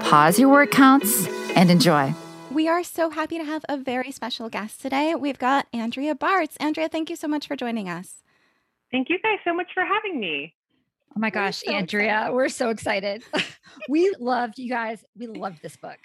pause your word counts, and enjoy. We are so happy to have a very special guest today. We've got Andrea Bartz. Andrea, thank you so much for joining us. Thank you guys so much for having me. Oh my gosh, so Andrea, excited. we're so excited. we loved you guys. We loved this book.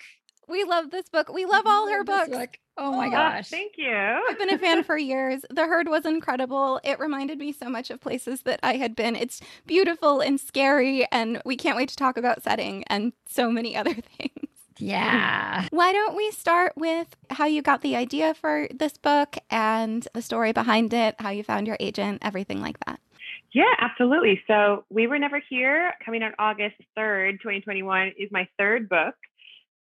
We love this book. We love all her books. Book. Oh, oh my oh, gosh. Thank you. I've been a fan for years. The Herd was incredible. It reminded me so much of places that I had been. It's beautiful and scary, and we can't wait to talk about setting and so many other things. Yeah. Why don't we start with how you got the idea for this book and the story behind it, how you found your agent, everything like that? Yeah, absolutely. So, We Were Never Here, coming out August 3rd, 2021, is my third book.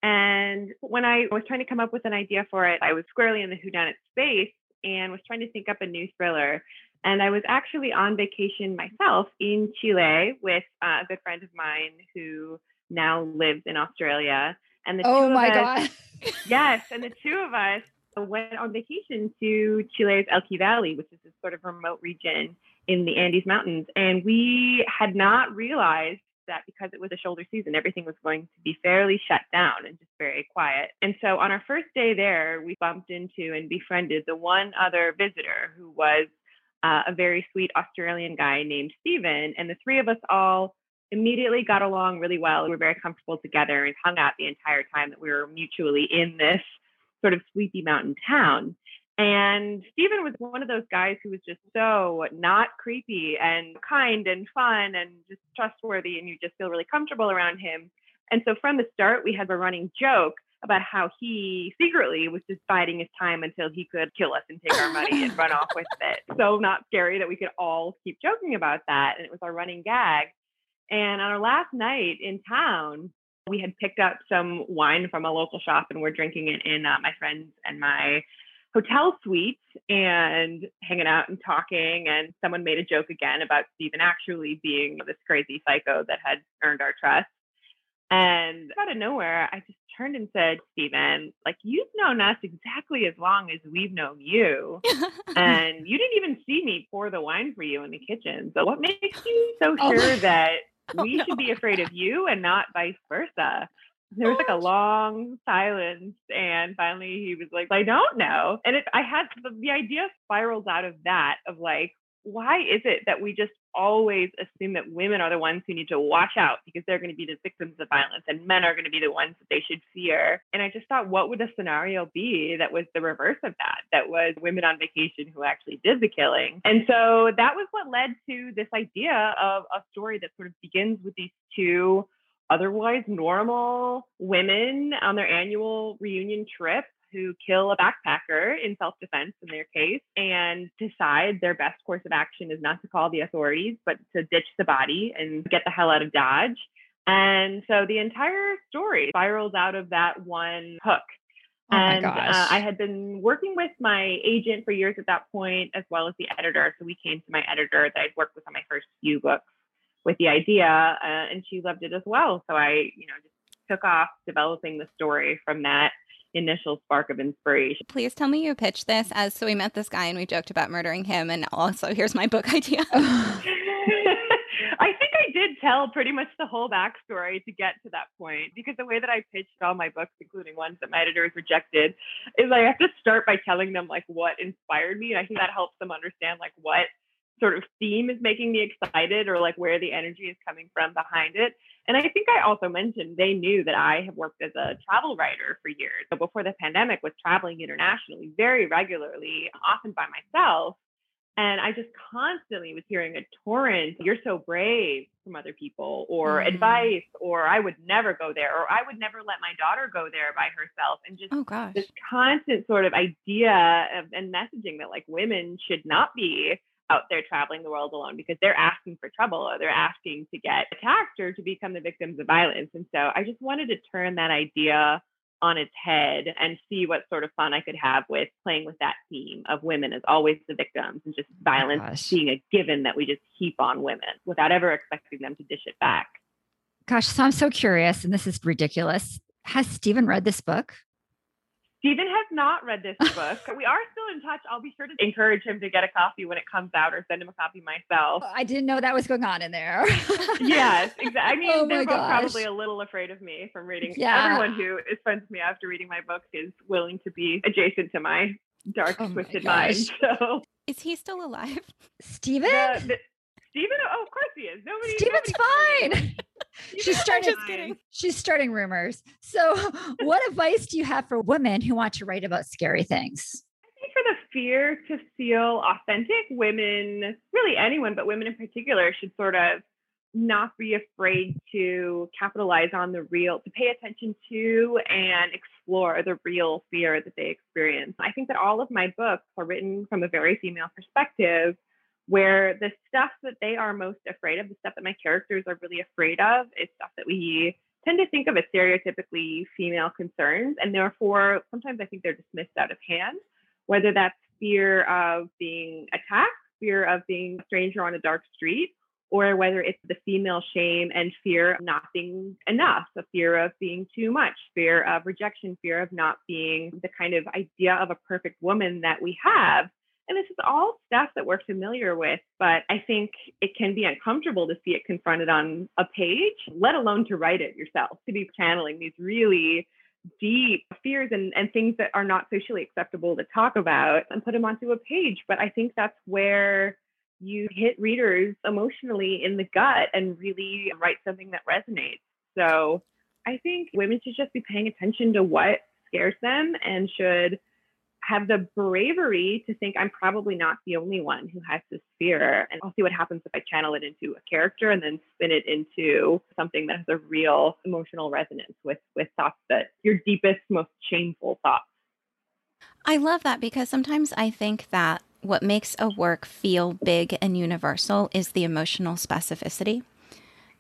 And when I was trying to come up with an idea for it, I was squarely in the whodunit space and was trying to think up a new thriller. And I was actually on vacation myself in Chile with uh, a good friend of mine who now lives in Australia. And the oh two my of us, god! yes, and the two of us went on vacation to Chile's Elqui Valley, which is this sort of remote region in the Andes Mountains, and we had not realized that because it was a shoulder season, everything was going to be fairly shut down and just very quiet. And so on our first day there, we bumped into and befriended the one other visitor who was uh, a very sweet Australian guy named Stephen. And the three of us all immediately got along really well. We were very comfortable together and hung out the entire time that we were mutually in this sort of sleepy mountain town. And Stephen was one of those guys who was just so not creepy and kind and fun and just trustworthy, and you just feel really comfortable around him. And so from the start, we had a running joke about how he secretly was just biding his time until he could kill us and take our money and run off with it. So not scary that we could all keep joking about that. And it was our running gag. And on our last night in town, we had picked up some wine from a local shop and we're drinking it in uh, my friends and my hotel suite and hanging out and talking. And someone made a joke again about Stephen actually being this crazy psycho that had earned our trust. And out of nowhere, I just turned and said, Stephen, like you've known us exactly as long as we've known you. and you didn't even see me pour the wine for you in the kitchen. So what makes you so oh sure that oh we no. should be afraid of you and not vice versa? There was like a long silence and finally he was like i don't know. And it i had the, the idea spirals out of that of like why is it that we just always assume that women are the ones who need to watch out because they're going to be the victims of violence and men are going to be the ones that they should fear? And i just thought what would the scenario be that was the reverse of that that was women on vacation who actually did the killing? And so that was what led to this idea of a story that sort of begins with these two otherwise normal women on their annual reunion trip who kill a backpacker in self defense in their case and decide their best course of action is not to call the authorities, but to ditch the body and get the hell out of Dodge. And so the entire story spirals out of that one hook. Oh and uh, I had been working with my agent for years at that point, as well as the editor. So we came to my editor that I'd worked with on my first few books with the idea, uh, and she loved it as well. So I, you know, just took off developing the story from that initial spark of inspiration. Please tell me you pitched this as so we met this guy and we joked about murdering him, and also here's my book idea. I think I did tell pretty much the whole backstory to get to that point because the way that I pitched all my books, including ones that my editors rejected, is I have to start by telling them like what inspired me. And I think that helps them understand like what sort of theme is making me excited or like where the energy is coming from behind it. And I think I also mentioned they knew that I have worked as a travel writer for years. So before the pandemic was traveling internationally very regularly, often by myself. And I just constantly was hearing a torrent, you're so brave from other people, or mm. advice, or I would never go there, or I would never let my daughter go there by herself. And just oh, this constant sort of idea of, and messaging that like women should not be out there traveling the world alone because they're asking for trouble or they're asking to get attacked or to become the victims of violence. And so I just wanted to turn that idea on its head and see what sort of fun I could have with playing with that theme of women as always the victims and just violence Gosh. being a given that we just heap on women without ever expecting them to dish it back. Gosh, so I'm so curious, and this is ridiculous. Has Stephen read this book? Stephen has not read this book. we are still in touch. I'll be sure to encourage him to get a copy when it comes out or send him a copy myself. Oh, I didn't know that was going on in there. yes, exactly. I mean, Oh they're both gosh. probably a little afraid of me from reading. Yeah. Everyone who is friends with me after reading my book is willing to be adjacent to my dark, Oh my twisted mind. So, Is he still alive? Stephen? the, the, Stephen, oh, of course he is. Nobody. Stephen's nobody- fine. She's starting. fine. She's starting rumors. So, what advice do you have for women who want to write about scary things? I think for the fear to feel authentic, women, really anyone, but women in particular, should sort of not be afraid to capitalize on the real, to pay attention to and explore the real fear that they experience. I think that all of my books are written from a very female perspective. Where the stuff that they are most afraid of, the stuff that my characters are really afraid of, is stuff that we tend to think of as stereotypically female concerns. And therefore, sometimes I think they're dismissed out of hand whether that's fear of being attacked, fear of being a stranger on a dark street, or whether it's the female shame and fear of not being enough, a fear of being too much, fear of rejection, fear of not being the kind of idea of a perfect woman that we have. And this is all stuff that we're familiar with, but I think it can be uncomfortable to see it confronted on a page, let alone to write it yourself, to be channeling these really deep fears and, and things that are not socially acceptable to talk about and put them onto a page. But I think that's where you hit readers emotionally in the gut and really write something that resonates. So I think women should just be paying attention to what scares them and should have the bravery to think I'm probably not the only one who has this fear. And I'll see what happens if I channel it into a character and then spin it into something that has a real emotional resonance with with thoughts that your deepest, most shameful thoughts. I love that because sometimes I think that what makes a work feel big and universal is the emotional specificity.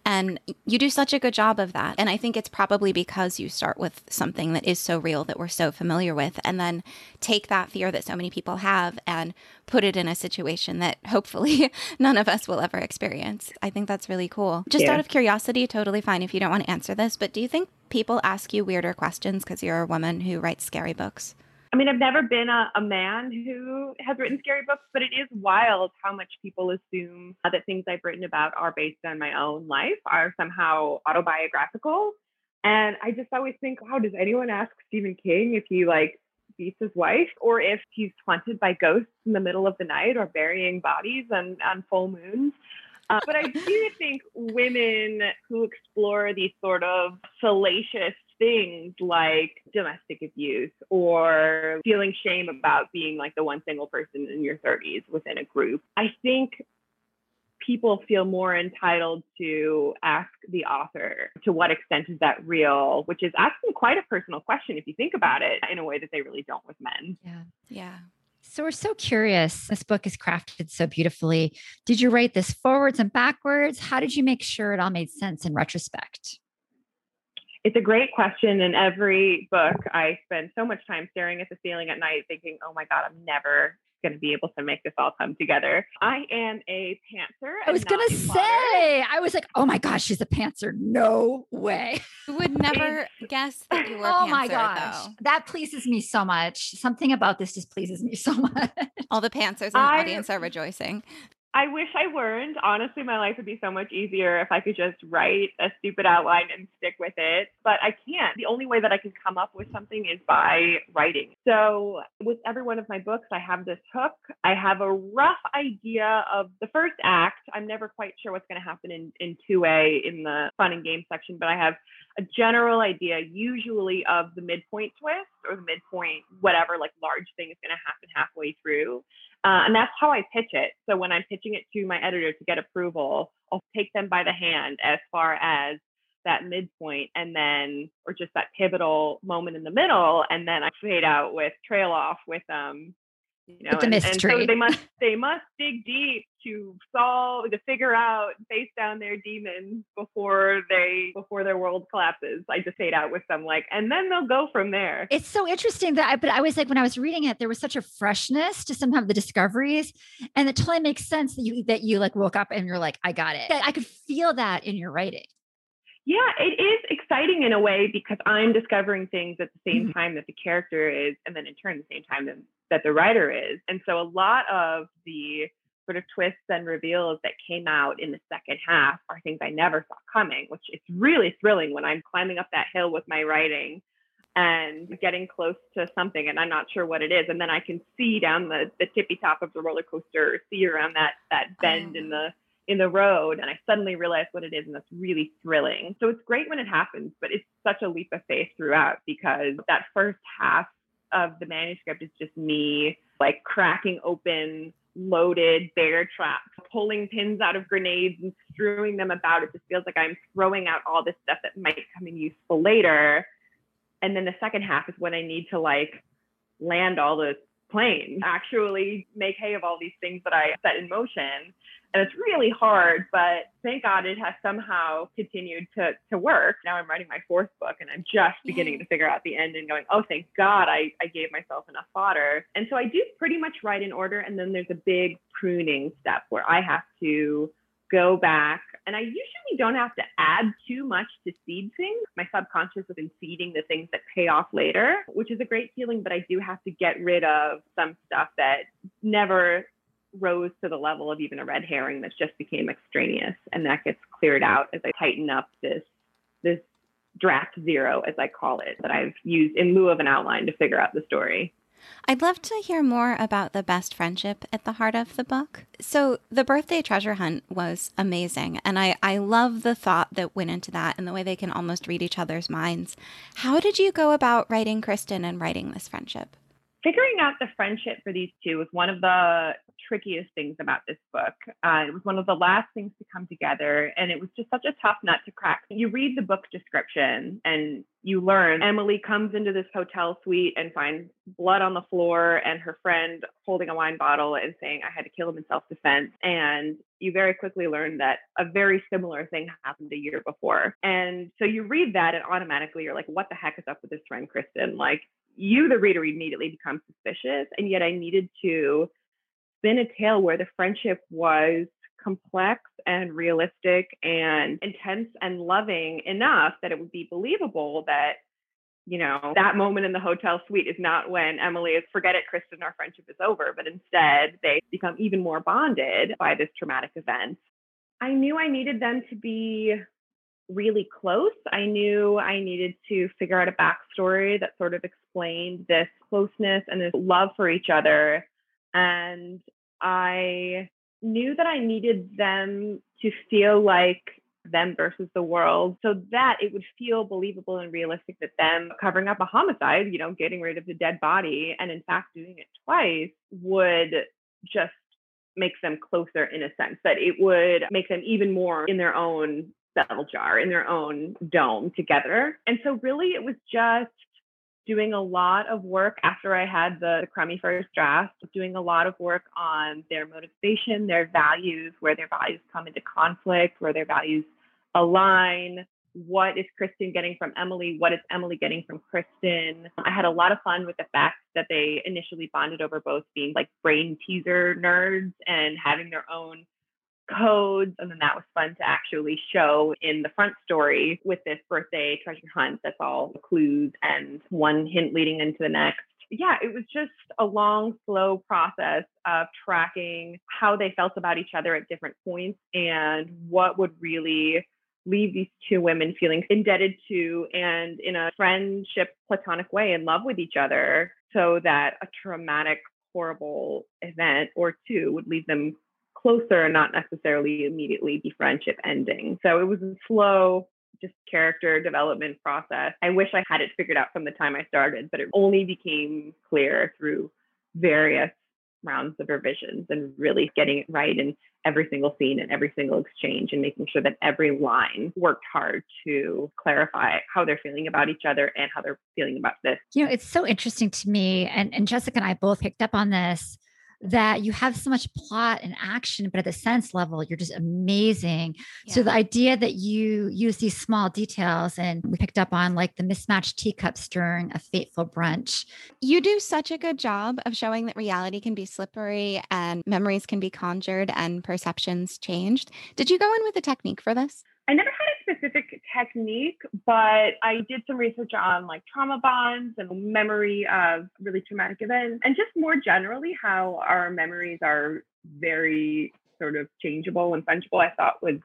And you do such a good job of that. And I think it's probably because you start with something that is so real that we're so familiar with, and then take that fear that so many people have and put it in a situation that hopefully none of us will ever experience. I think that's really cool. Just Yeah. out of curiosity, totally fine if you don't want to answer this, but do you think people ask you weirder questions because you're a woman who writes scary books? I mean, I've never been a, a man who has written scary books, but it is wild how much people assume that things I've written about are based on my own life, are somehow autobiographical. And I just always think, wow, does anyone ask Stephen King if he like beats his wife or if he's haunted by ghosts in the middle of the night or burying bodies on, on full moons? Uh, but I do think women who explore these sort of salacious things like domestic abuse or feeling shame about being like the one single person in your 30s within a group. I think people feel more entitled to ask the author to what extent is that real, which is asking quite a personal question if you think about it in a way that they really don't with men. Yeah. Yeah. So we're so curious. This book is crafted so beautifully. Did you write this forwards and backwards? How did you make sure it all made sense in retrospect? It's a great question. In every book, I spend so much time staring at the ceiling at night thinking, oh my God, I'm never going to be able to make this all come together. I am a pantser. I was going to a plotter. say, I was like, oh my gosh, she's a pantser. No way. You would never guess that you were a Oh my pantser, gosh. though. That pleases me so much. Something about this just pleases me so much. All the pantsers in the I- audience are rejoicing. I wish I weren't. Honestly, my life would be so much easier if I could just write a stupid outline and stick with it. But I can't. The only way that I can come up with something is by writing. So, with every one of my books, I have this hook. I have a rough idea of the first act. I'm never quite sure what's going to happen in, in 2A in the fun and game section, but I have a general idea, usually of the midpoint twist or the midpoint, whatever, like large thing is going to happen halfway through. Uh, and that's how I pitch it. So when I'm pitching it to my editor to get approval, I'll take them by the hand as far as that midpoint and then, or just that pivotal moment in the middle. And then I fade out with trail off with um, You know, It's a and, and so they must they must dig deep to solve to figure out face down their demons before they before their world collapses. I just fade out with some like, and then they'll go from there. It's so interesting that I, but I was like, when I was reading it, there was such a freshness to some of the discoveries. And it totally makes sense that you, that you like woke up and you're like, I got it. I could feel that in your writing. Yeah, it is exciting in a way because I'm discovering things at the same Mhm. time that the character is, and then in turn, the same time that, that the writer is. And so a lot of the sort of twists and reveals that came out in the second half are things I never saw coming, which is really thrilling when I'm climbing up that hill with my writing and getting close to something and I'm not sure what it is. And then I can see down the, the tippy top of the roller coaster, or see around that that bend in the in the road and I suddenly realize what it is and that's really thrilling. So it's great when it happens, but it's such a leap of faith throughout because that first half of the manuscript is just me like cracking open loaded bear traps, pulling pins out of grenades and strewing them about. It just feels like I'm throwing out all this stuff that might come in useful later. And then the second half is when I need to like land all the planes, actually make hay of all these things that I set in motion and it's really hard but thank god it has somehow continued to to work. Now i'm writing my fourth book and i'm just beginning to figure out the end and going oh thank god i i gave myself enough fodder. And so i do pretty much write in order and then there's a big pruning step where i have to go back. And i usually don't have to add too much to seed things. My subconscious has been seeding the things that pay off later which is a great feeling but i do have to get rid of some stuff that never rose to the level of even a red herring that just became extraneous and that gets cleared mm-hmm. out as i tighten up this this draft zero as i call it that i've used in lieu of an outline to figure out the story I'd love to hear more about the best friendship at the heart of the book. So, the birthday treasure hunt was amazing. And I, I love the thought that went into that and the way they can almost read each other's minds. How did you go about writing Kristen and writing this friendship? figuring out the friendship for these two was one of the trickiest things about this book. Uh, it was one of the last things to come together, and it was just such a tough nut to crack. You read the book description and you learn Emily comes into this hotel suite and finds blood on the floor and her friend holding a wine bottle and saying, I had to kill him in self defense. And you very quickly learn that a very similar thing happened a year before. And so you read that and automatically you're like, what the heck is up with this friend, Kristen? Like, you, the reader, immediately become suspicious. And yet I needed to spin a tale where the friendship was complex and realistic and intense and loving enough that it would be believable that you know that moment in the hotel suite is not when emily is forget it kristen our friendship is over but instead they become even more bonded by this traumatic event. I knew i needed them to be really close. I knew i needed to figure out a backstory that sort of explained this closeness and this love for each other and i knew that I needed them to feel like them versus the world so that it would feel believable and realistic that them covering up a homicide, you know, getting rid of the dead body, and in fact doing it twice would just make them closer in a sense, that it would make them even more in their own bell jar, in their own dome together. And so, really, it was just doing a lot of work after I had the, the, crummy first draft, doing a lot of work on their motivation, their values, where their values come into conflict, where their values align. What is Kristen getting from Emily? What is Emily getting from Kristen? I had a lot of fun with the fact that they initially bonded over both being like brain teaser nerds and having their own codes. And then that was fun to actually show in the front story with this birthday treasure hunt that's all clues and one hint leading into the next. Yeah, it was just a long, slow process of tracking how they felt about each other at different points and what would really leave these two women feeling indebted to and in a friendship, platonic way in love with each other so that a traumatic, horrible event or two would leave them closer and not necessarily immediately be friendship ending. So it was a slow, just character development process. I wish I had it figured out from the time I started, but it only became clear through various rounds of revisions and really getting it right in every single scene and every single exchange and making sure that every line worked hard to clarify how they're feeling about each other and how they're feeling about this. You know, it's so interesting to me, and, and Jessica and I both picked up on this that you have so much plot and action, but at the sense level, you're just amazing. Yeah. So the idea that you use these small details and we picked up on like the mismatched teacups during a fateful brunch. You do such a good job of showing that reality can be slippery and memories can be conjured and perceptions changed. Did you go in with a technique for this? I never had a specific technique, but I did some research on like trauma bonds and memory of really traumatic events, and just more generally how our memories are very sort of changeable and fungible. I thought was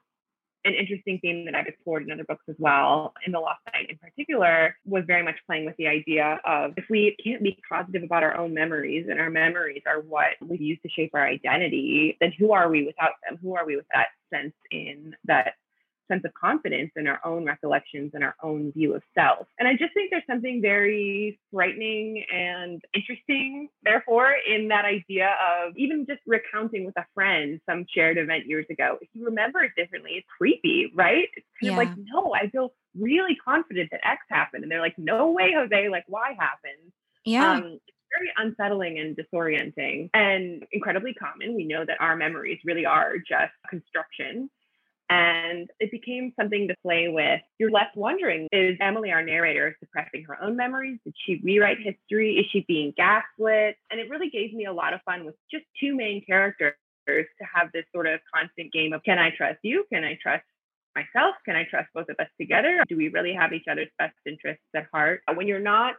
an interesting theme that I've explored in other books as well. In The Lost Night, in particular, was very much playing with the idea of if we can't be positive about our own memories and our memories are what we use to shape our identity, then who are we without them? Who are we with that sense in that sense of confidence in our own recollections and our own view of self. And I just think there's something very frightening and interesting, therefore, in that idea of even just recounting with a friend some shared event years ago. If you remember it differently, it's creepy, right? It's kind yeah. of like, no, I feel really confident that X happened. And they're like, no way, Jose, like Y happened. Yeah. Um, it's very unsettling and disorienting and incredibly common. We know that our memories really are just construction and it became something to play with. You're left wondering is Emily, our narrator, suppressing her own memories? Did she rewrite history? Is she being gaslit? And it really gave me a lot of fun with just two main characters to have this sort of constant game of can I trust you? Can I trust myself? Can I trust both of us together? Do we really have each other's best interests at heart? When you're not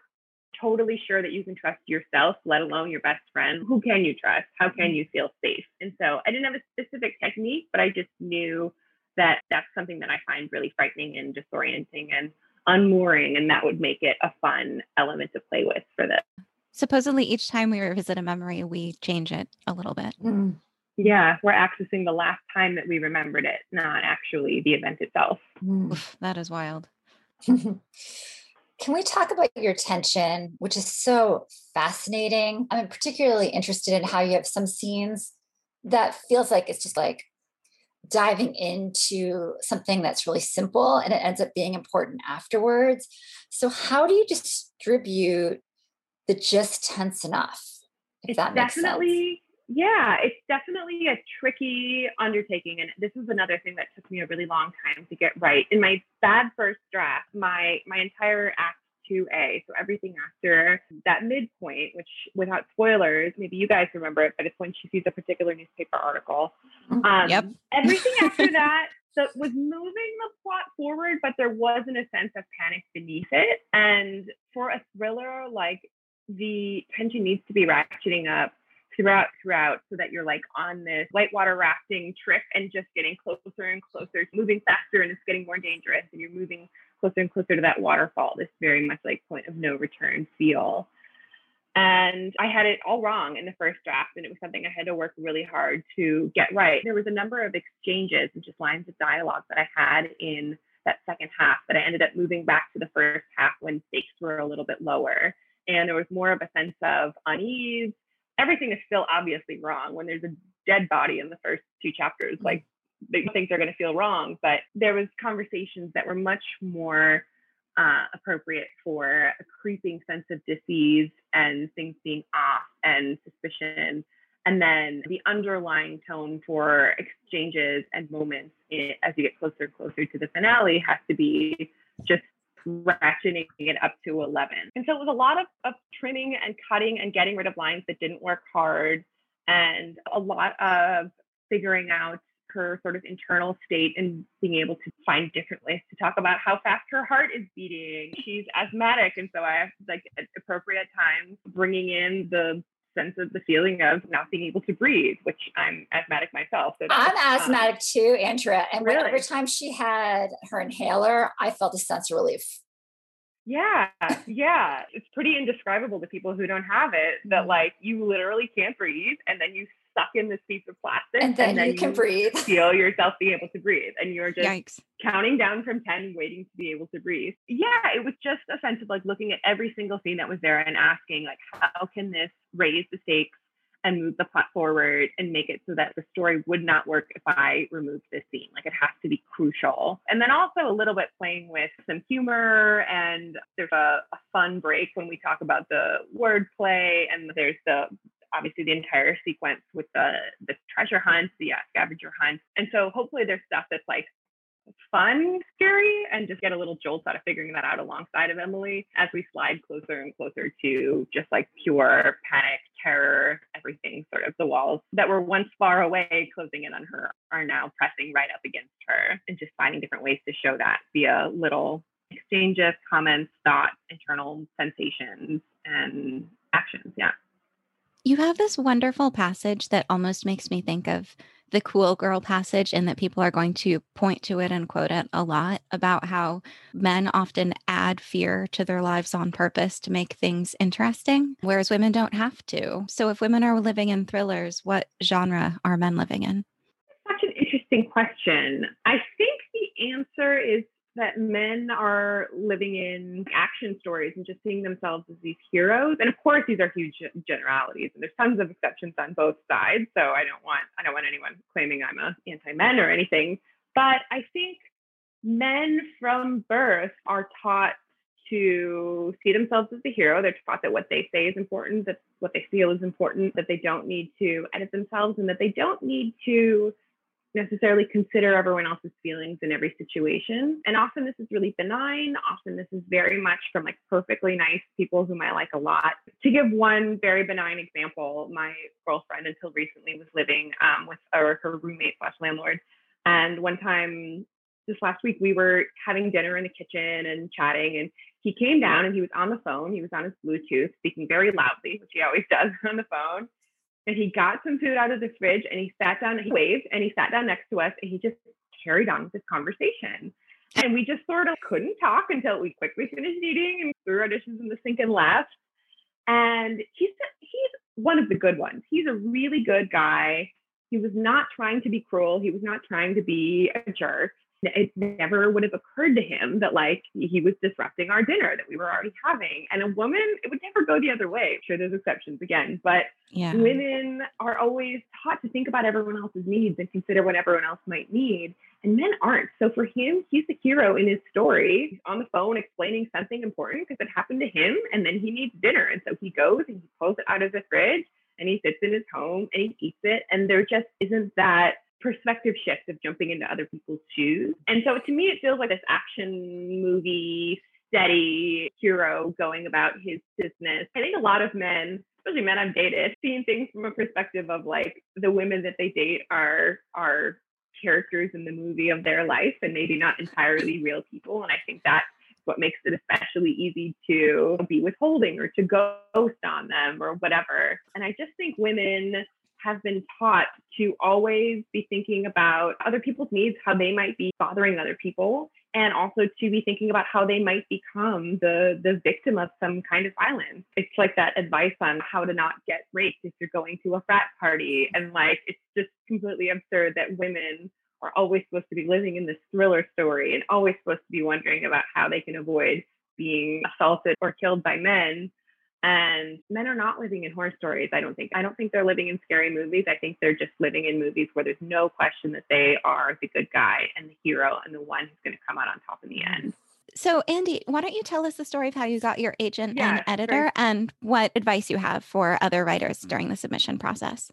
totally sure that you can trust yourself, let alone your best friend, who can you trust? How can mm-hmm. you feel safe? And so I didn't have a specific technique, but I just knew that that's something that I find really frightening and disorienting and unmooring. And that would make it a fun element to play with for this. Supposedly, each time we revisit a memory, we change it a little bit. Mm. Yeah, we're accessing the last time that we remembered it, not actually the event itself. Mm. Oof, that is wild. Can we talk about your tension, which is so fascinating? I'm particularly interested in how you have some scenes that feels like it's just like diving into something that's really simple and it ends up being important afterwards. So, how do you distribute the just tense enough? If it's that makes definitely, sense. Yeah, it's definitely a tricky undertaking. And this is another thing that took me a really long time to get right. In my bad first draft, my my entire act 2A. So everything after that midpoint, which without spoilers, maybe you guys remember it, but it's when she sees a particular newspaper article. Mm-hmm. Um, yep. Everything after that so it was moving the plot forward, but there wasn't a sense of panic beneath it. And for a thriller, like the tension needs to be ratcheting up throughout throughout so that you're like on this whitewater rafting trip and just getting closer and closer moving faster and it's getting more dangerous and you're moving closer and closer to that waterfall, this very much like point of no return feel. And I had it all wrong in the first draft, and it was something I had to work really hard to get right. There was a number of exchanges and just lines of dialogue that I had in that second half that I ended up moving back to the first half when stakes were a little bit lower. And there was more of a sense of unease. Everything is still obviously wrong when there's a dead body in the first two chapters. Mm-hmm. Like things are going to feel wrong but there was conversations that were much more uh, appropriate for a creeping sense of disease and things being off and suspicion and then the underlying tone for exchanges and moments in, as you get closer and closer to the finale has to be just ratcheting it up to 11 and so it was a lot of, of trimming and cutting and getting rid of lines that didn't work hard and a lot of figuring out her sort of internal state and being able to find different ways to talk about how fast her heart is beating. She's asthmatic, and so I have like at appropriate times bringing in the sense of the feeling of not being able to breathe, which I'm asthmatic myself. So I'm asthmatic too, Andrea. And really? every time she had her inhaler, I felt a sense of relief. Yeah, yeah. It's pretty indescribable to people who don't have it that mm-hmm. like you literally can't breathe and then you stuck in this piece of plastic and then, and then you can breathe feel yourself being able to breathe and you're just Yikes. counting down from 10 waiting to be able to breathe yeah it was just a sense of like looking at every single scene that was there and asking like how can this raise the stakes and move the plot forward and make it so that the story would not work if I removed this scene. Like it has to be crucial. And then also a little bit playing with some humor and there's a, a fun break when we talk about the wordplay and there's the obviously the entire sequence with the the treasure hunt, the uh, scavenger hunt. And so hopefully there's stuff that's like fun, scary, and just get a little jolt out of figuring that out alongside of Emily as we slide closer and closer to just like pure panic, terror, everything sort of the walls that were once far away closing in on her are now pressing right up against her and just finding different ways to show that via little exchanges, comments, thoughts, internal sensations, and actions. Yeah. You have this wonderful passage that almost makes me think of the cool girl passage and that people are going to point to it and quote it a lot about how men often add fear to their lives on purpose to make things interesting, whereas women don't have to. So if women are living in thrillers, what genre are men living in? Such an interesting question. I think the answer is that men are living in action stories and just seeing themselves as these heroes. And of course, these are huge generalities, and there's tons of exceptions on both sides. So I don't want I don't want anyone claiming I'm a anti-men or anything. But I think men from birth are taught to see themselves as the hero. They're taught that what they say is important, that what they feel is important, that they don't need to edit themselves, and that they don't need to necessarily consider everyone else's feelings in every situation. And often this is really benign. Often this is very much from like perfectly nice people whom I like a lot. To give one very benign example, my girlfriend until recently was living um, with or her roommate slash landlord. And one time this last week we were having dinner in the kitchen and chatting and he came down and he was on the phone. He was on his Bluetooth speaking very loudly, which he always does on the phone and he got some food out of the fridge and he sat down he waved and he sat down next to us and he just carried on with this conversation. And we just sort of couldn't talk until we quickly finished eating and threw our dishes in the sink and left. And he's he's one of the good ones. He's a really good guy. He was not trying to be cruel. He was not trying to be a jerk it never would have occurred to him that like he was disrupting our dinner that we were already having. And a woman, it would never go the other way. Sure, there's exceptions again, but yeah. women are always taught to think about everyone else's needs and consider what everyone else might need. And men aren't. So for him, he's the hero in his story. He's on the phone explaining something important because it happened to him. And then he needs dinner. And so he goes and he pulls it out of the fridge and he sits in his home and he eats it. And there just isn't that perspective shift of jumping into other people's shoes. And so to me, it feels like this action movie, steady hero going about his business. I think a lot of men, especially men I've dated, seeing things from a perspective of like the women that they date are are characters in the movie of their life and maybe not entirely real people. And I think that's what makes it especially easy to be withholding or to ghost on them or whatever. And I just think women have been taught to always be thinking about other people's needs, how they might be bothering other people, and also to be thinking about how they might become the, the victim of some kind of violence. It's like that advice on how to not get raped if you're going to a frat party. And like, it's just completely absurd that women are always supposed to be living in this thriller story and always supposed to be wondering about how they can avoid being assaulted or killed by men and men are not living in horror stories i don't think. I don't think they're living in scary movies. I think they're just living in movies where there's no question that they are the good guy and the hero and the one who's going to come out on top in the end. So Andi why don't you tell us the story of how you got your agent yeah, and editor sure. and what advice you have for other writers during the submission process?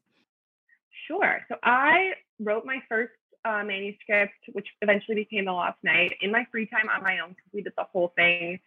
Sure. So i wrote my first uh, manuscript which eventually became the lost night in my free time on my own completed the whole thing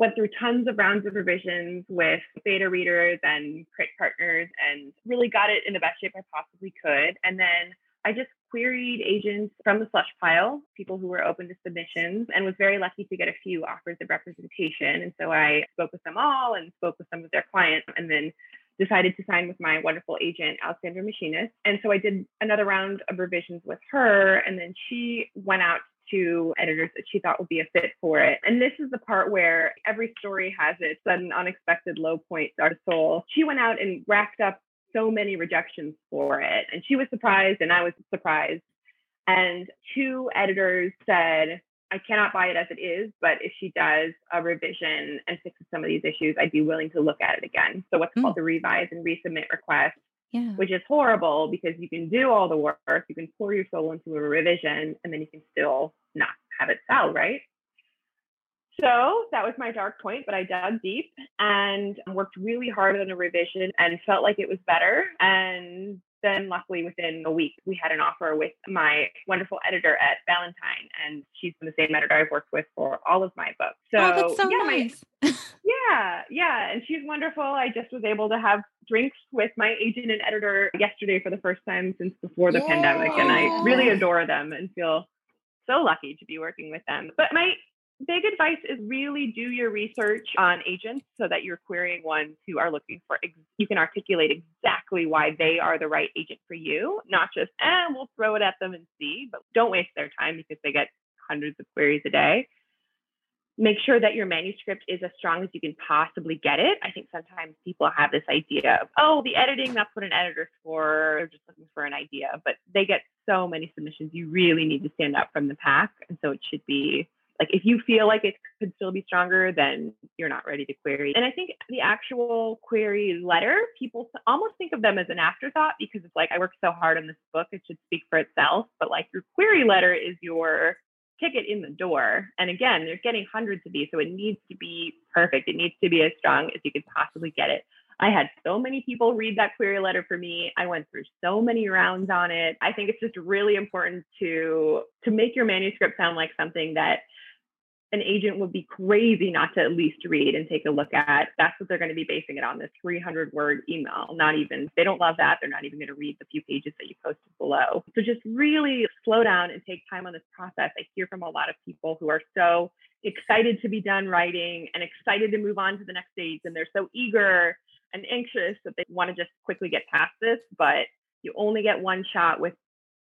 went through tons of rounds of revisions with beta readers and crit partners and really got it in the best shape I possibly could. And then I just queried agents from the slush pile, people who were open to submissions, and was very lucky to get a few offers of representation. And so I spoke with them all and spoke with some of their clients and then decided to sign with my wonderful agent, Alexandra Machinist. And so I did another round of revisions with her. And then she went out to editors that she thought would be a fit for it. And this is the part where every story has its sudden unexpected low point our soul. She went out and racked up so many rejections for it. And she was surprised and I was surprised. And two editors said, I cannot buy it as it is, but if she does a revision and fixes some of these issues, I'd be willing to look at it again. So what's mm. called the revise and resubmit request Yeah. which is horrible because you can do all the work, you can pour your soul into a revision, and then you can still not have it sell, right? So that was my dark point, but I dug deep and worked really hard on a revision and felt like it was better. And then, luckily, within a week, we had an offer with my wonderful editor at Ballantine, and she's been the same editor I've worked with for all of my books. So, oh, that's so yeah, my- nice. yeah, yeah. And she's wonderful. I just was able to have drinks with my agent and editor yesterday for the first time since before the pandemic. And I really adore them and feel so lucky to be working with them. But my big advice is really do your research on agents so that you're querying ones who are looking for, ex- you can articulate exactly why they are the right agent for you, not just, eh, we'll throw it at them and see, but don't waste their time because they get hundreds of queries a day make sure that your manuscript is as strong as you can possibly get it. I think sometimes people have this idea of, oh, the editing, that's what an editor's for. They're just looking for an idea. But they get so many submissions. You really need to stand out from the pack. And so it should be like if you feel like it could still be stronger, then you're not ready to query. And I think the actual query letter, people almost think of them as an afterthought because it's like, I worked so hard on this book, it should speak for itself. But like your query letter is your ticket in the door. And again, they're getting hundreds of these, so it needs to be perfect. It needs to be as strong as you could possibly get it. I had so many people read that query letter for me. I went through so many rounds on it. I think it's just really important to to make your manuscript sound like something that an agent would be crazy not to at least read and take a look at. That's what they're going to be basing it on this 300 word email. Not even, they don't love that, they're not even going to read the few pages that you posted below. So just really slow down and take time on this process. I hear from a lot of people who are so excited to be done writing and excited to move on to the next stage. And they're so eager and anxious that they want to just quickly get past this. But you only get one shot with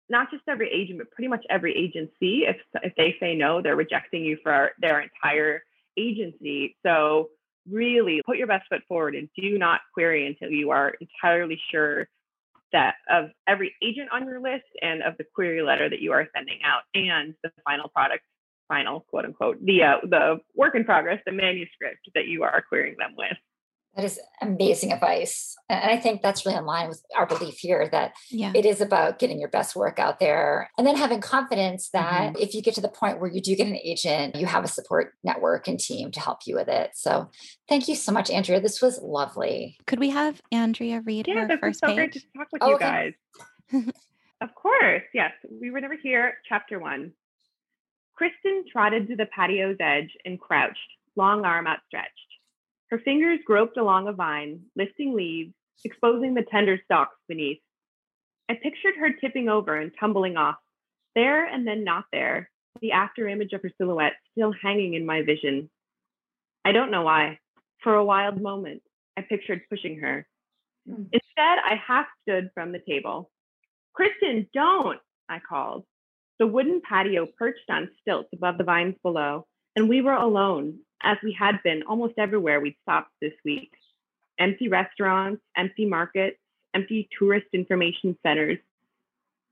not just every agent, but pretty much every agency. If if they say no, they're rejecting you for their entire agency. So really put your best foot forward and do not query until you are entirely sure that of every agent on your list and of the query letter that you are sending out and the final product final quote unquote the uh, the work in progress the manuscript that you are querying them with That is amazing advice. And I think that's really in line with our belief here that Yeah. it is about getting your best work out there and then having confidence that Mm-hmm. if you get to the point where you do get an agent, you have a support network and team to help you with it. So thank you so much, Andrea. This was lovely. Could we have Andrea read yeah her this was first so page? great to talk with Oh, you okay. guys of course yes we were never here chapter one kristen trotted to the patio's edge and crouched long arm outstretched her fingers groped along a vine lifting leaves exposing the tender stalks beneath i pictured her tipping over and tumbling off there and then not there the after image of her silhouette still hanging in my vision i don't know why for a wild moment i pictured pushing her Mm. Instead, I half stood from the table. Kristen, don't, I called. The wooden patio perched on stilts above the vines below, and we were alone, as we had been almost everywhere we'd stopped this week. Empty restaurants, empty markets, empty tourist information centers,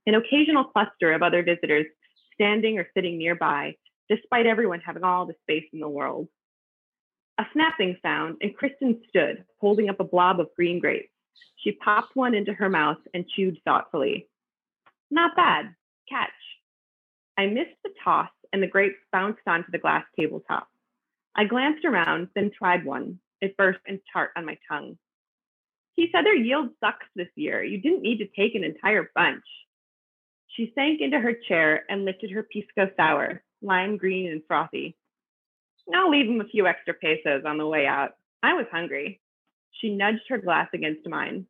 an occasional cluster of other visitors standing or sitting nearby, despite everyone having all the space in the world. A snapping sound, and Kristen stood, holding up a blob of green grapes. She popped one into her mouth and chewed thoughtfully. Not bad. Catch. I missed the toss and the grapes bounced onto the glass tabletop. I glanced around, then tried one. It burst and tart on my tongue. He said their yield sucks this year. You didn't need to take an entire bunch. She sank into her chair and lifted her pisco sour, lime green and frothy. I'll leave him a few extra pesos on the way out. I was hungry. She nudged her glass against mine.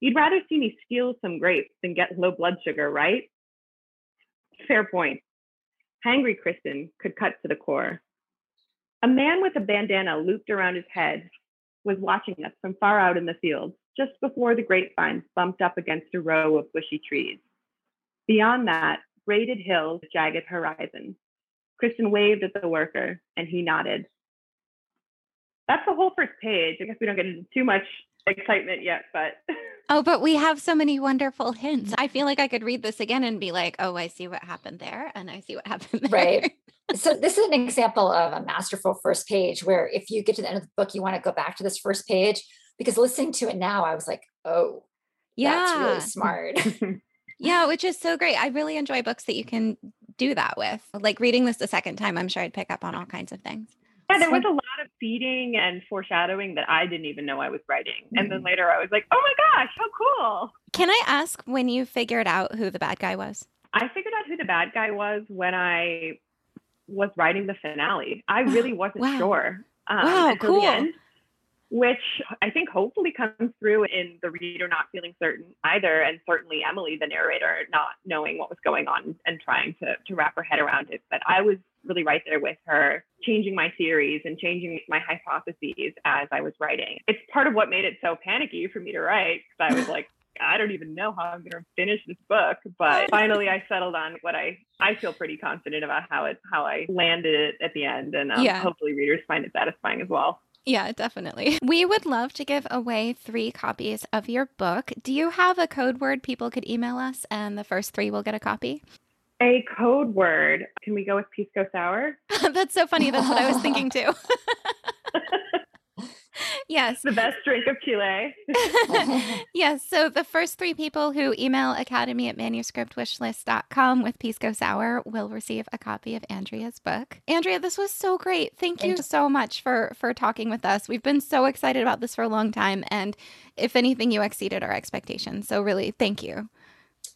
You'd rather see me steal some grapes than get low blood sugar, right? Fair point. Hangry Kristen could cut to the core. A man with a bandana looped around his head was watching us from far out in the field, just before the grapevines bumped up against a row of bushy trees. Beyond that, braided hills, jagged horizon. Kristen waved at the worker, and he nodded. That's the whole first page. I guess we don't get into too much excitement yet, but Oh, but we have so many wonderful hints. I feel like I could read this again and be like, oh, I see what happened there. And I see what happened there. Right. So this is an example of a masterful first page where if you get to the end of the book, you want to go back to this first page because listening to it now, I was like, oh, Yeah. That's really smart. yeah, which is so great. I really enjoy books that you can do that with. Like reading this the second time, I'm sure I'd pick up on all kinds of things. Yeah, there was a lot of feeding and foreshadowing that I didn't even know I was writing. And then mm-hmm. later I was like, oh my gosh, how cool. Can I ask when you figured out who the bad guy was? I figured out who the bad guy was when I was writing the finale. I really wasn't Wow. sure. Um, Wow, until cool. the end, which I think hopefully comes through in the reader not feeling certain either, and certainly Emily, the narrator, not knowing what was going on and trying to, to wrap her head around it. But I was really right there with her, changing my theories and changing my hypotheses as I was writing. It's part of what made it so panicky for me to write because I was like, I don't even know how I'm going to finish this book. But finally, I settled on what I I feel pretty confident about how it how I landed it at the end, and um, Yeah. hopefully readers find it satisfying as well. Yeah, definitely. We would love to give away three copies of your book. Do you have a code word people could email us and the first three will get a copy? A code word. Can we go with pisco sour? That's so funny. That's what I was thinking too. yes. the best drink of Chile. yes. So the first three people who email academy at manuscriptwishlist.com with Pisco Sour will receive a copy of Andrea's book. Andrea, this was so great. Thank you Thank you. so much for for talking with us. We've been so excited about this for a long time and if anything you exceeded our expectations. So really, thank you.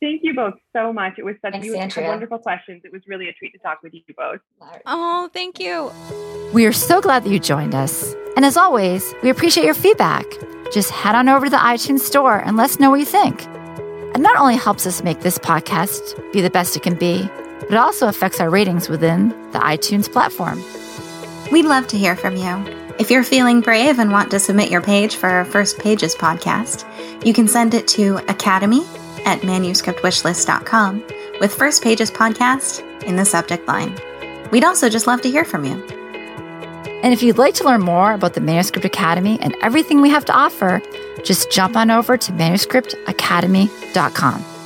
Thank you both so much. It was such Thanks, you had Andrea. wonderful questions. It was really a treat to talk with you both. Oh, thank you. We are so glad that you joined us. And as always, we appreciate your feedback. Just head on over to the iTunes store and let us know what you think. It not only helps us make this podcast be the best it can be, but it also affects our ratings within the iTunes platform. We'd love to hear from you. If you're feeling brave and want to submit your page for our First Pages podcast, you can send it to academy at manuscriptwishlist.com with First Pages podcast in the subject line. We'd also just love to hear from you. And if you'd like to learn more about the Manuscript Academy and everything we have to offer, just jump on over to manuscriptacademy.com.